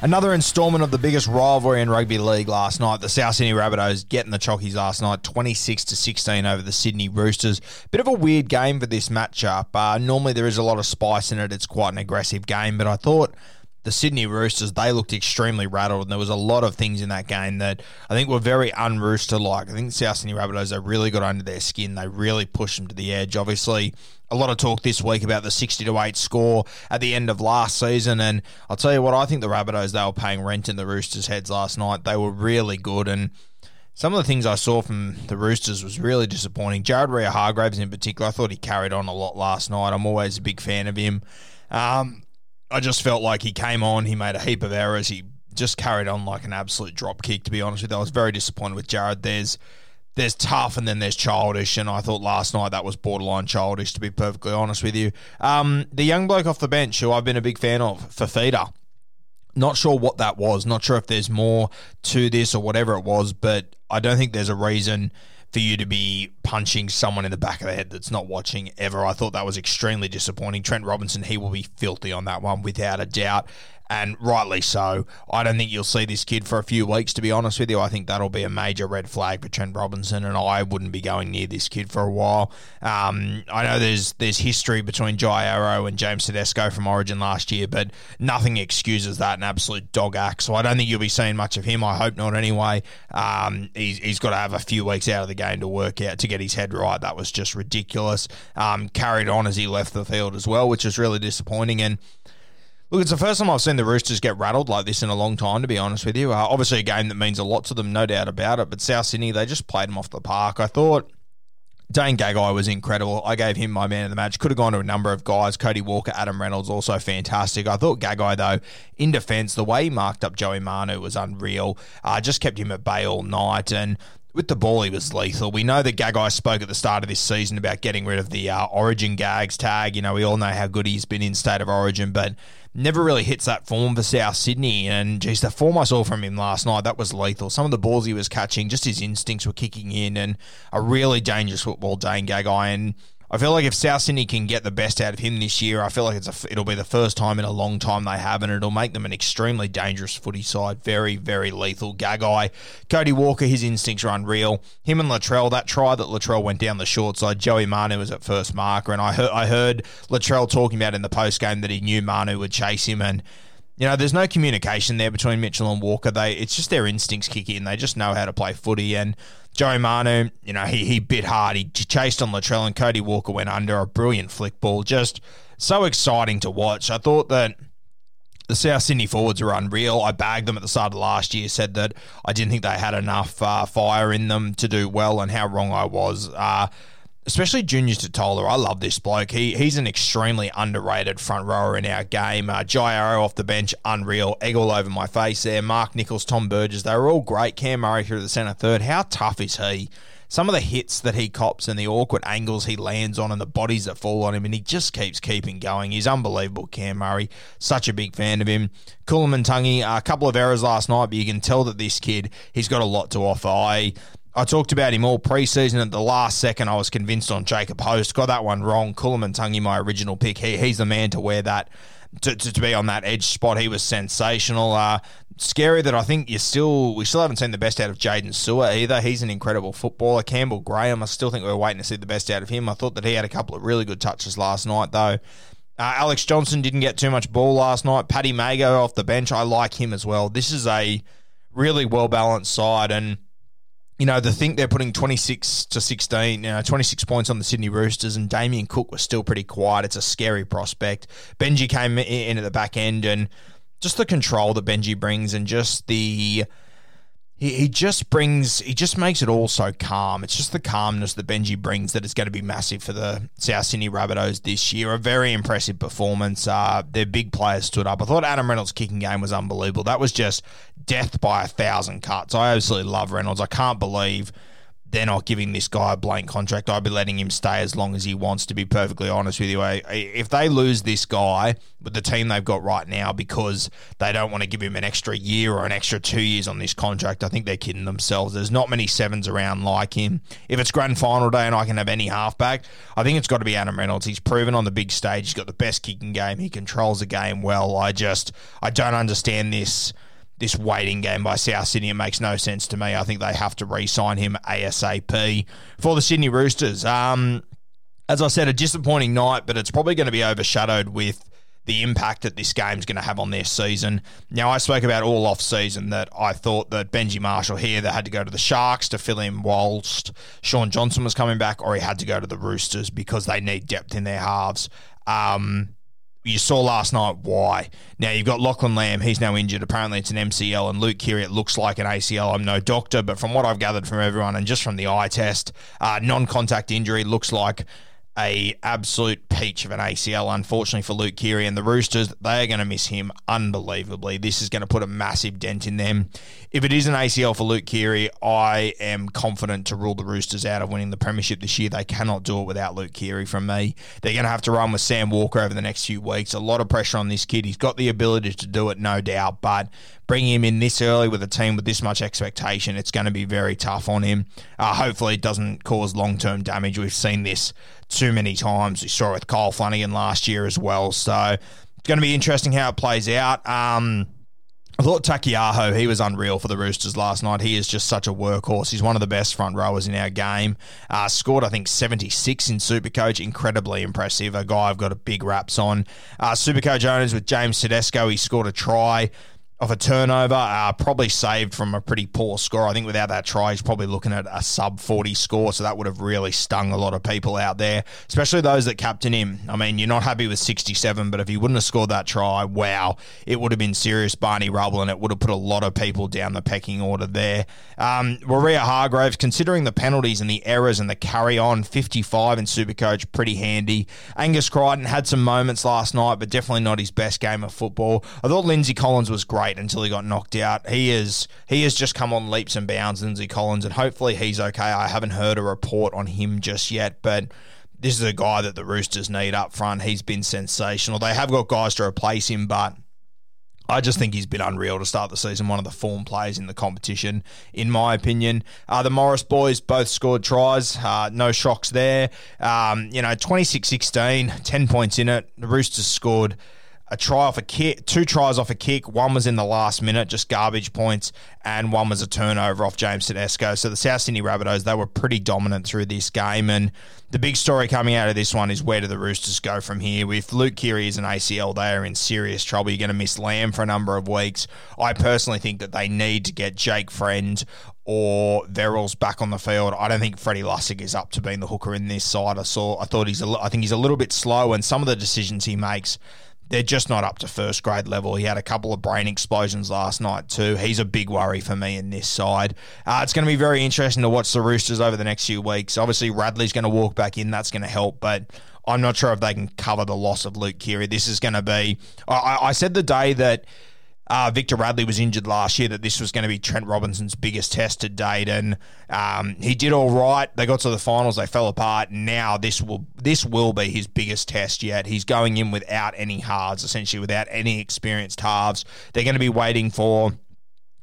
Another instalment of the biggest rivalry in rugby league last night. The South Sydney Rabbitohs getting the Chockies last night, 26 to 16 over the Sydney Roosters. Bit of a weird game for this matchup. Uh, normally there is a lot of spice in it. It's quite an aggressive game, but I thought the Sydney Roosters, they looked extremely rattled, and there was a lot of things in that game that I think were very un-Rooster like. I think the South Sydney Rabbitohs, they really got under their skin. They really pushed them to the edge. Obviously, a lot of talk this week about the 60 to 8 score at the end of last season, and I'll tell you what, I think the Rabbitohs, they were paying rent in the Roosters' heads last night. They were really good, and some of the things I saw from the Roosters was really disappointing. Jared Waerea-Hargreaves in particular, I thought he carried on a lot last night. I'm always a big fan of him. Um, I just felt like he came on, he made a heap of errors. He just carried on like an absolute drop kick, to be honest with you. I was very disappointed with Jared. There's there's tough and then there's childish, and I thought last night that was borderline childish, to be perfectly honest with you. Um, the young bloke off the bench, who I've been a big fan of, Fafita. Not sure what that was. Not sure if there's more to this or whatever it was, but I don't think there's a reason for you to be punching someone in the back of the head that's not watching ever. I thought that was extremely disappointing. Trent Robinson, he will be filthy on that one without a doubt and rightly so. I don't think you'll see this kid for a few weeks, to be honest with you. I think that'll be a major red flag for Trent Robinson, and I wouldn't be going near this kid for a while. Um, I know there's there's history between Jai Arrow and James Tedesco from Origin last year, but nothing excuses that an absolute dog act. So I don't think you'll be seeing much of him. I hope not anyway. Um, he's, he's got to have a few weeks out of the game to work out to get his head right. That was just ridiculous. Um, carried on as he left the field as well, which is really disappointing. And Look, it's the first time I've seen the Roosters get rattled like this in a long time, to be honest with you. Uh, obviously, a game that means a lot to them, no doubt about it. But South Sydney, they just played them off the park. I thought Dane Gagai was incredible. I gave him my man of the match. Could have gone to a number of guys. Cody Walker, Adam Reynolds, also fantastic. I thought Gagai, though, in defence, the way he marked up Joey Manu was unreal. Uh, just kept him at bay all night. And with the ball, he was lethal. We know that Gagai spoke at the start of this season about getting rid of the uh, Origin Gags tag. You know, we all know how good he's been in State of Origin, but never really hits that form for South Sydney. And geez, the form I saw from him last night, that was lethal. Some of the balls he was catching, just his instincts were kicking in, and a really dangerous football, Dane Gagai. And I feel like if South Sydney can get the best out of him this year, I feel like it's a, it'll be the first time in a long time they have, and it'll make them an extremely dangerous footy side. Very, very lethal. Gagai, Cody Walker, his instincts are unreal. Him and Latrell, that try that Latrell went down the short side, Joey Manu was at first marker, and I heard I heard Latrell talking about in the post game that he knew Manu would chase him, and you know, there's no communication there between Mitchell and Walker. They it's just their instincts kick in. They just know how to play footy. And Joey Manu, you know, he he bit hard. He chased on Latrell and Cody Walker went under a brilliant flick ball. Just so exciting to watch. I thought that the South Sydney forwards are unreal. I bagged them at the start of last year, said that I didn't think they had enough uh, fire in them to do well, and how wrong I was. Uh, especially Junior Tatola. I love this bloke. He he's an extremely underrated front rower in our game. Uh, Jai Arrow off the bench, unreal. Egg all over my face there. Mark Nicholls, Tom Burgess, they were all great. Cam Murray through the centre third. How tough is he? Some of the hits that he cops and the awkward angles he lands on and the bodies that fall on him, and he just keeps keeping going. He's unbelievable, Cam Murray. Such a big fan of him. Koloamatangi, a couple of errors last night, but you can tell that this kid, he's got a lot to offer. I I talked about him all preseason. At the last second, I was convinced on Jacob Host. Got that one wrong. Koloamatangi, my original pick. He, he's the man to wear that, to, to, to be on that edge spot. He was sensational. Uh, scary that I think you still we still haven't seen the best out of Jaydn Su'A either. He's an incredible footballer. Campbell Graham, I still think we're waiting to see the best out of him. I thought that he had a couple of really good touches last night, though. Uh, Alex Johnson didn't get too much ball last night. Paddy Mago off the bench, I like him as well. This is a really well balanced side and you know, the think they're putting 26 to 16, you know, 26 points on the Sydney Roosters, and Damien Cook was still pretty quiet. It's a scary prospect. Benji came in at the back end, and just the control that Benji brings, and just the he, he just brings he just makes it all so calm. It's just the calmness that Benji brings that is going to be massive for the South Sydney Rabbitohs this year. A very impressive performance. Uh, their big players stood up. I thought Adam Reynolds' kicking game was unbelievable. That was just death by a thousand cuts. I absolutely love Reynolds. I can't believe they're not giving this guy a blank contract. I'd be letting him stay as long as he wants, to be perfectly honest with you. Eh? If they lose this guy with the team they've got right now because they don't want to give him an extra year or an extra two years on this contract, I think they're kidding themselves. There's not many sevens around like him. If it's grand final day and I can have any halfback, I think it's got to be Adam Reynolds. He's proven on the big stage. He's got the best kicking game. He controls the game well. I just, I don't understand this this waiting game by South Sydney. It makes no sense to me. I think they have to re-sign him ASAP for the Sydney Roosters. Um, as I said, a disappointing night, but it's probably going to be overshadowed with the impact that this game's going to have on their season. Now, I spoke about all off season that I thought that Benji Marshall here that had to go to the Sharks to fill in whilst Shaun Johnson was coming back, or he had to go to the Roosters because they need depth in their halves. Um, you saw last night why. Now you've got Lachlan Lamb, he's now injured. Apparently it's an MCL, and Luke Keary, it looks like an ACL. I'm no doctor, but from what I've gathered from everyone and just from the eye test, uh, non-contact injury looks like a absolute peach of an ACL, unfortunately for Luke Keary and the Roosters. They are going to miss him unbelievably. This is going to put a massive dent in them. If it is an ACL for Luke Keary, I am confident to rule the Roosters out of winning the premiership this year. They cannot do it without Luke Keary from me. They're going to have to run with Sam Walker over the next few weeks. A lot of pressure on this kid. He's got the ability to do it, no doubt, but bringing him in this early with a team with this much expectation, it's going to be very tough on him. Uh, hopefully, it doesn't cause long term damage. We've seen this too many times. We saw it with Kyle Flanagan last year as well. So it's going to be interesting how it plays out. Um, I thought Taukei'aho, he was unreal for the Roosters last night. He is just such a workhorse. He's one of the best front rowers in our game. Uh, scored, I think, 76 in Supercoach. Incredibly impressive. A guy I've got a big raps on. Uh, Supercoach owners with James Tedesco, he scored a try of a turnover, uh, probably saved from a pretty poor score. I think without that try, he's probably looking at a sub 40 score, so that would have really stung a lot of people out there, especially those that captain him. I mean, you're not happy with 67, but if he wouldn't have scored that try, wow, it would have been serious Barney rubble, and it would have put a lot of people down the pecking order there. Um, Waerea-Hargreaves, considering the penalties and the errors and the carry on, 55 in Supercoach, pretty handy. Angus Crichton had some moments last night, but definitely not his best game of football. I thought Lindsay Collins was great great until he got knocked out. He is he has just come on leaps and bounds, Lindsay Collins, and hopefully he's okay. I haven't heard a report on him just yet, but this is a guy that the Roosters need up front. He's been sensational. They have got guys to replace him, but I just think he's been unreal to start the season. One of the form players in the competition, in my opinion. Uh, the Morris boys both scored tries. Uh, no shocks there. Um, you know, 26 16, 10 points in it. The Roosters scored a try off a kick, two tries off a kick. One was in the last minute, just garbage points, and one was a turnover off James Tedesco. So the South Sydney Rabbitohs, they were pretty dominant through this game. And the big story coming out of this one is where do the Roosters go from here? If Luke Keary is an ACL, they are in serious trouble. You're going to miss Lamb for a number of weeks. I personally think that they need to get Jake Friend or Verrills back on the field. I don't think Freddie Lussick is up to being the hooker in this side. I saw, I thought he's, a, I think he's a little bit slow, and some of the decisions he makes they're just not up to first grade level. He had a couple of brain explosions last night too. He's a big worry for me in this side. Uh, it's going to be very interesting to watch the Roosters over the next few weeks. Obviously, Radley's going to walk back in. That's going to help, but I'm not sure if they can cover the loss of Luke Keary. This is going to be. I, I said the day that uh, Victor Radley was injured last year, that this was going to be Trent Robinson's biggest test to date, and um, he did all right. They got to the finals, they fell apart. Now this will this will be his biggest test yet. He's going in without any halves, essentially without any experienced halves. They're going to be waiting for.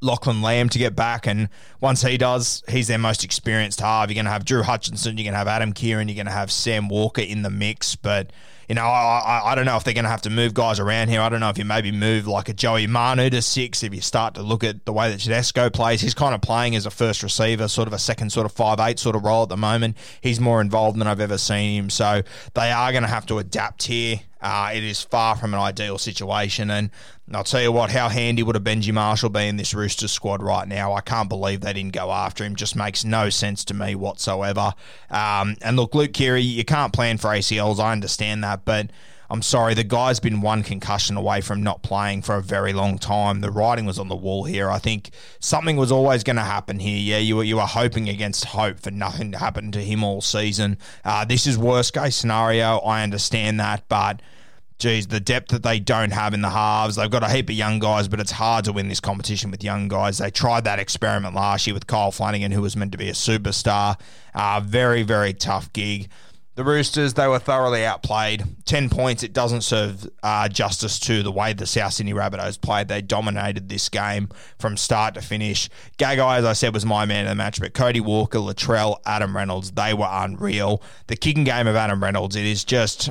Lachlan Lamb to get back, and once he does, he's their most experienced half. You're going to have Drew Hutchinson, you're going to have Adam Keighran, you're going to have Sam Walker in the mix, but you know, I, I, I don't know if they're going to have to move guys around here. I don't know if you maybe move like a Joey Manu to six. If you start to look at the way that Tedesco plays, he's kind of playing as a first receiver, sort of a second sort of five eight sort of role at the moment. He's more involved than I've ever seen him. So they are going to have to adapt here. Uh, it is far from an ideal situation, and I'll tell you what, how handy would a Benji Marshall be in this Roosters squad right now? I can't believe they didn't go after him. Just makes no sense to me whatsoever. Um, and look, Luke Keary, you can't plan for ACLs. I understand that, but I'm sorry, the guy's been one concussion away from not playing for a very long time. The writing was on the wall here. I think something was always going to happen here. Yeah, you were you were hoping against hope for nothing to happen to him all season. Uh, this is worst case scenario. I understand that, but geez, the depth that they don't have in the halves. They've got a heap of young guys, but it's hard to win this competition with young guys. They tried that experiment last year with Kyle Flanagan, who was meant to be a superstar. Uh, very, very tough gig. The Roosters, they were thoroughly outplayed. 10 points, it doesn't serve uh, justice to the way the South Sydney Rabbitohs played. They dominated this game from start to finish. Gagai, as I said, was my man of the match, but Cody Walker, Latrell, Adam Reynolds, they were unreal. The kicking game of Adam Reynolds, it is just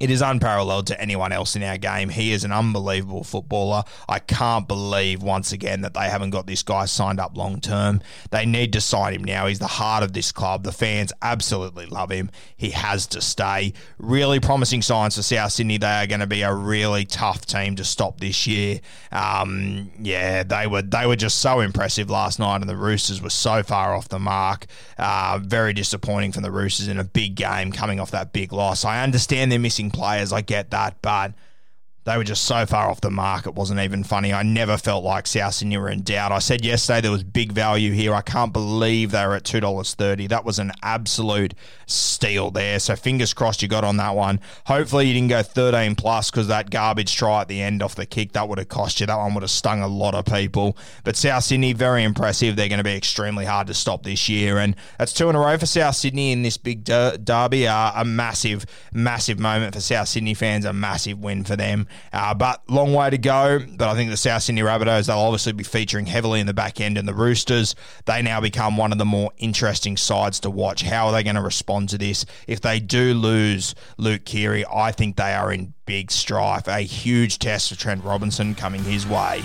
it is unparalleled to anyone else in our game. He is an unbelievable footballer. I can't believe once again that they haven't got this guy signed up long term. They need to sign him now. He's the heart of this club. The fans absolutely love him. He has to stay. Really promising signs for South Sydney. They are going to be a really tough team to stop this year. Um, yeah, they were they were just so impressive last night, and the Roosters were so far off the mark. Uh, very disappointing from the Roosters in a big game coming off that big loss. I understand they're missing players. I get that, but they were just so far off the mark, it wasn't even funny. I never felt like South Sydney were in doubt. I said yesterday there was big value here. I can't believe they were at $2.30. That was an absolute steal there. So fingers crossed you got on that one. Hopefully you didn't go 13 plus because that garbage try at the end off the kick, that would have cost you. That one would have stung a lot of people. But South Sydney, very impressive. They're going to be extremely hard to stop this year. And that's two in a row for South Sydney in this big der- derby. Uh, a massive, massive moment for South Sydney fans, a massive win for them. Uh, but long way to go. But I think the South Sydney Rabbitohs, they'll obviously be featuring heavily in the back end. And the Roosters, they now become one of the more interesting sides to watch. How are they going to respond to this? If they do lose Luke Keary, I think they are in big strife. A huge test for Trent Robinson coming his way.